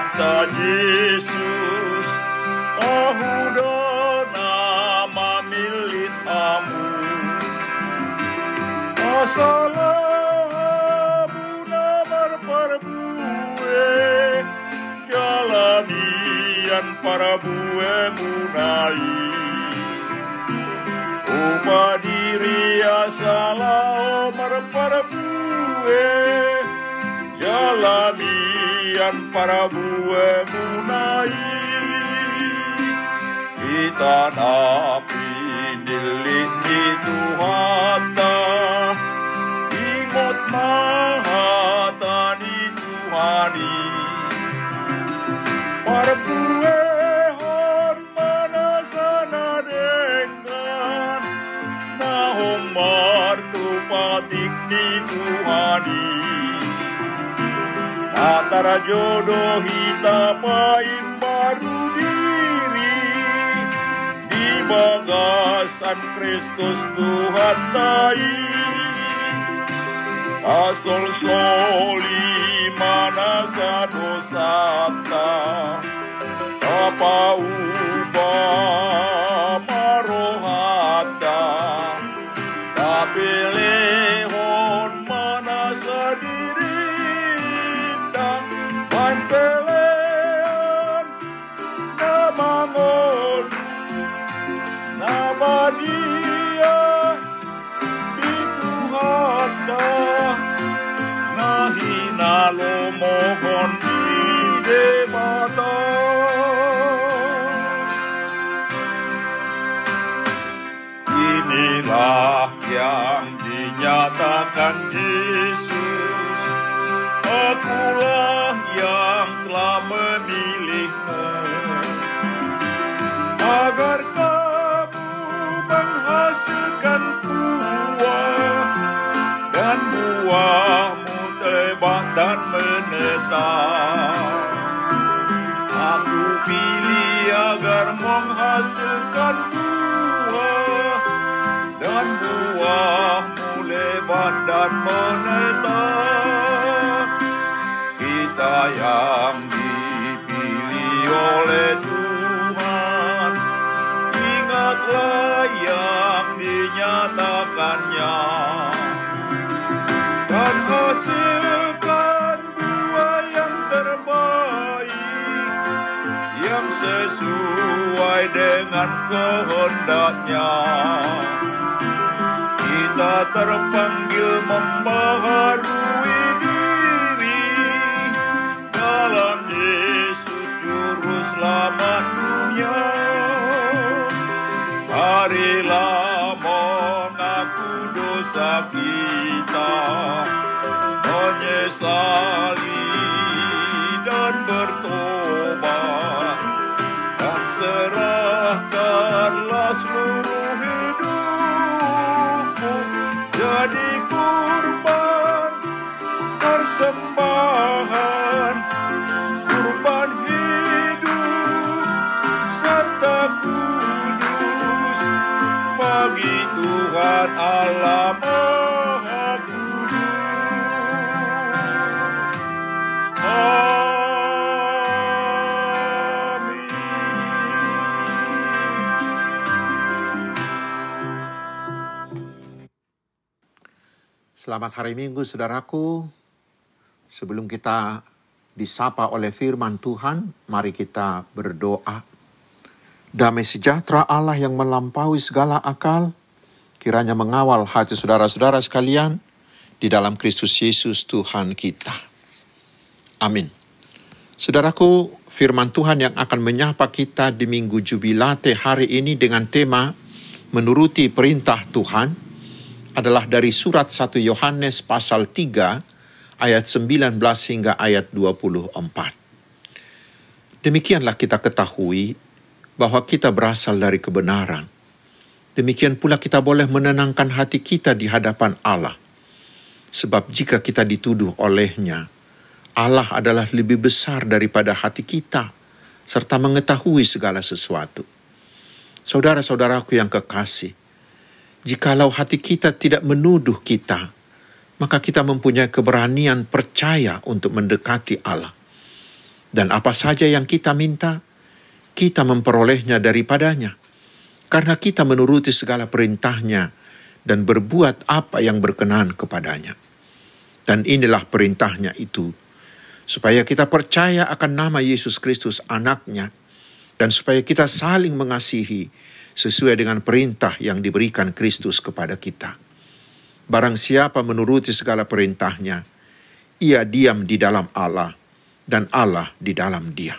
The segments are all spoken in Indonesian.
Tuhan ta Yesus Ahudo nama milik amu Asalamu namar perbue Jalanian para bue munai Upa diri asala omar para bue Jalanian para bue munai. Kita napi dilit di Tuhata mahata ni Tuhani. Para bue hon mana sana dengan. Nahong martu patik ni Tuhani Antara jodoh kita pain baru diri. Di bagasan Kristus Tuhan tai. Asol soli mana sadosata Apa ubah Inilah yang dinyatakan Yesus. Akulah yang telah memilihmu. Agar Dan buahmu lebat dan menetap Kita yang dipilih oleh Tuhan. Ingatlah yang dinyatakannya. Dan hasilkan buah yang terbaik Yang sesuai dengan kehendaknya Kita terpanggil membaharui diri. Dalam Yesus Juru Selamat dunia. Marilah mengaku dosa kita. Menyesali Selamat hari Minggu, saudaraku. Sebelum kita disapa oleh firman Tuhan, mari kita berdoa. Damai sejahtera Allah yang melampaui segala akal, kiranya mengawal hati saudara-saudara sekalian di dalam Kristus Yesus Tuhan kita. Amin. Saudaraku, firman Tuhan yang akan menyapa kita di Minggu Jubilate hari ini dengan tema menuruti perintah Tuhan adalah dari surat 1 Yohanes pasal 3 ayat 19 hingga ayat 24. Demikianlah kita ketahui bahwa kita berasal dari kebenaran. Demikian pula kita boleh menenangkan hati kita di hadapan Allah. Sebab jika kita dituduh olehnya, Allah adalah lebih besar daripada hati kita, serta mengetahui segala sesuatu. Saudara-saudaraku yang kekasih, jikalau hati kita tidak menuduh kita, maka kita mempunyai keberanian percaya untuk mendekati Allah. Dan apa saja yang kita minta, kita memperolehnya daripadanya. Karena kita menuruti segala perintahnya dan berbuat apa yang berkenan kepadanya. Dan inilah perintahnya itu, supaya kita percaya akan nama Yesus Kristus anaknya, dan supaya kita saling mengasihi sesuai dengan perintah yang diberikan Kristus kepada kita. Barang siapa menuruti segala perintahnya, ia diam di dalam Allah, dan Allah di dalam dia.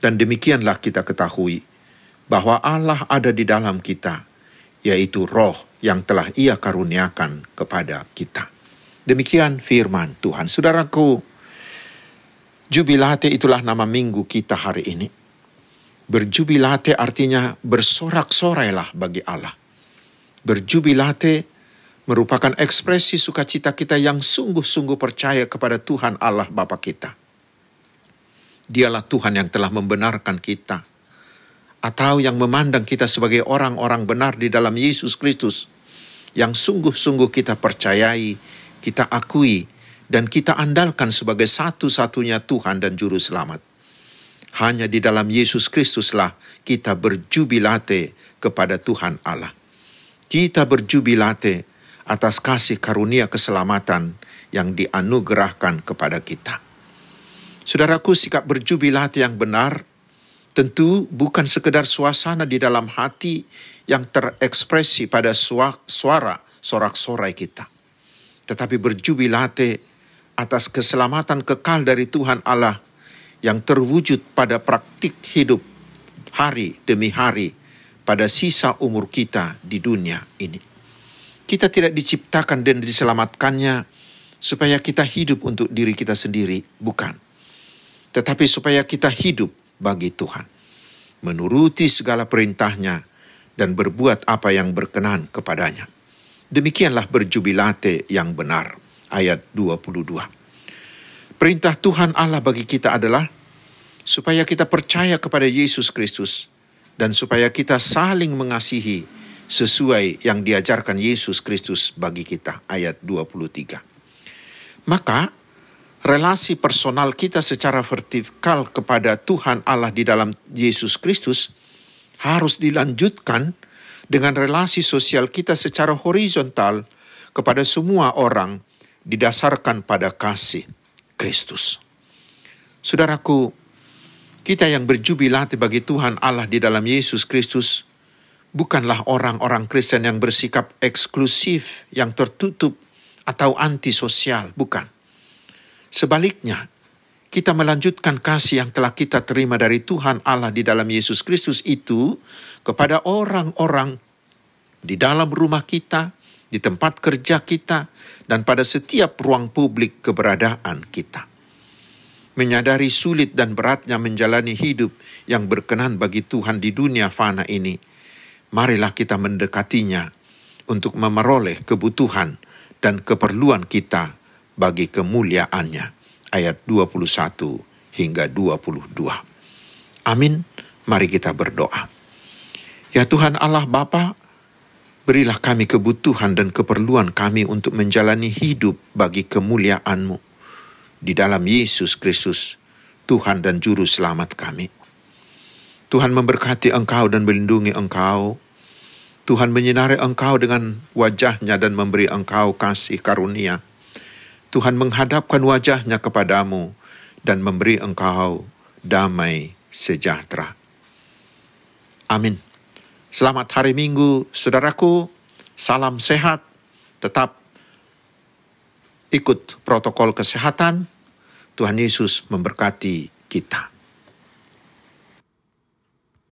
Dan demikianlah kita ketahui bahwa Allah ada di dalam kita, yaitu roh yang telah ia karuniakan kepada kita. Demikian firman Tuhan. Saudaraku, Jubilate itulah nama minggu kita hari ini. Berjubilate artinya bersorak-sorailah bagi Allah. Berjubilate merupakan ekspresi sukacita kita yang sungguh-sungguh percaya kepada Tuhan Allah Bapa kita. Dialah Tuhan yang telah membenarkan kita, atau yang memandang kita sebagai orang-orang benar di dalam Yesus Kristus, yang sungguh-sungguh kita percayai, kita akui, dan kita andalkan sebagai satu-satunya Tuhan dan Juru Selamat. Hanya di dalam Yesus Kristuslah kita berjubilate kepada Tuhan Allah. Kita berjubilate atas kasih karunia keselamatan yang dianugerahkan kepada kita. Saudaraku, sikap berjubilate yang benar tentu bukan sekedar suasana di dalam hati yang terekspresi pada suara sorak-sorai kita. Tetapi berjubilate atas keselamatan kekal dari Tuhan Allah yang terwujud pada praktik hidup hari demi hari pada sisa umur kita di dunia ini. Kita tidak diciptakan dan diselamatkannya supaya kita hidup untuk diri kita sendiri, bukan. Tetapi supaya kita hidup bagi Tuhan. Menuruti segala perintahnya dan berbuat apa yang berkenan kepadanya. Demikianlah berjubilate yang benar ayat 22. Perintah Tuhan Allah bagi kita adalah supaya kita percaya kepada Yesus Kristus dan supaya kita saling mengasihi sesuai yang diajarkan Yesus Kristus bagi kita. Ayat 23. Maka, relasi personal kita secara vertikal kepada Tuhan Allah di dalam Yesus Kristus harus dilanjutkan dengan relasi sosial kita secara horizontal kepada semua orang didasarkan pada kasih Kristus. Saudaraku, kita yang berjubilat bagi Tuhan Allah di dalam Yesus Kristus bukanlah orang-orang Kristen yang bersikap eksklusif, yang tertutup atau antisosial, bukan. Sebaliknya, kita melanjutkan kasih yang telah kita terima dari Tuhan Allah di dalam Yesus Kristus itu kepada orang-orang di dalam rumah kita, di tempat kerja kita, dan pada setiap ruang publik keberadaan kita. Menyadari sulit dan beratnya menjalani hidup yang berkenan bagi Tuhan di dunia fana ini, marilah kita mendekatinya untuk memeroleh kebutuhan dan keperluan kita bagi kemuliaannya. Ayat 21 hingga 22. Amin. Mari kita berdoa. Ya Tuhan Allah Bapa, Berilah kami kebutuhan dan keperluan kami untuk menjalani hidup bagi kemuliaan-Mu. Di dalam Yesus Kristus, Tuhan dan Juru Selamat kami. Tuhan memberkati engkau dan melindungi engkau. Tuhan menyinari engkau dengan wajahnya dan memberi engkau kasih karunia. Tuhan menghadapkan wajahnya kepadamu dan memberi engkau damai sejahtera. Amin. Selamat hari Minggu, saudaraku. Salam sehat. Tetap ikut protokol kesehatan. Tuhan Yesus memberkati kita.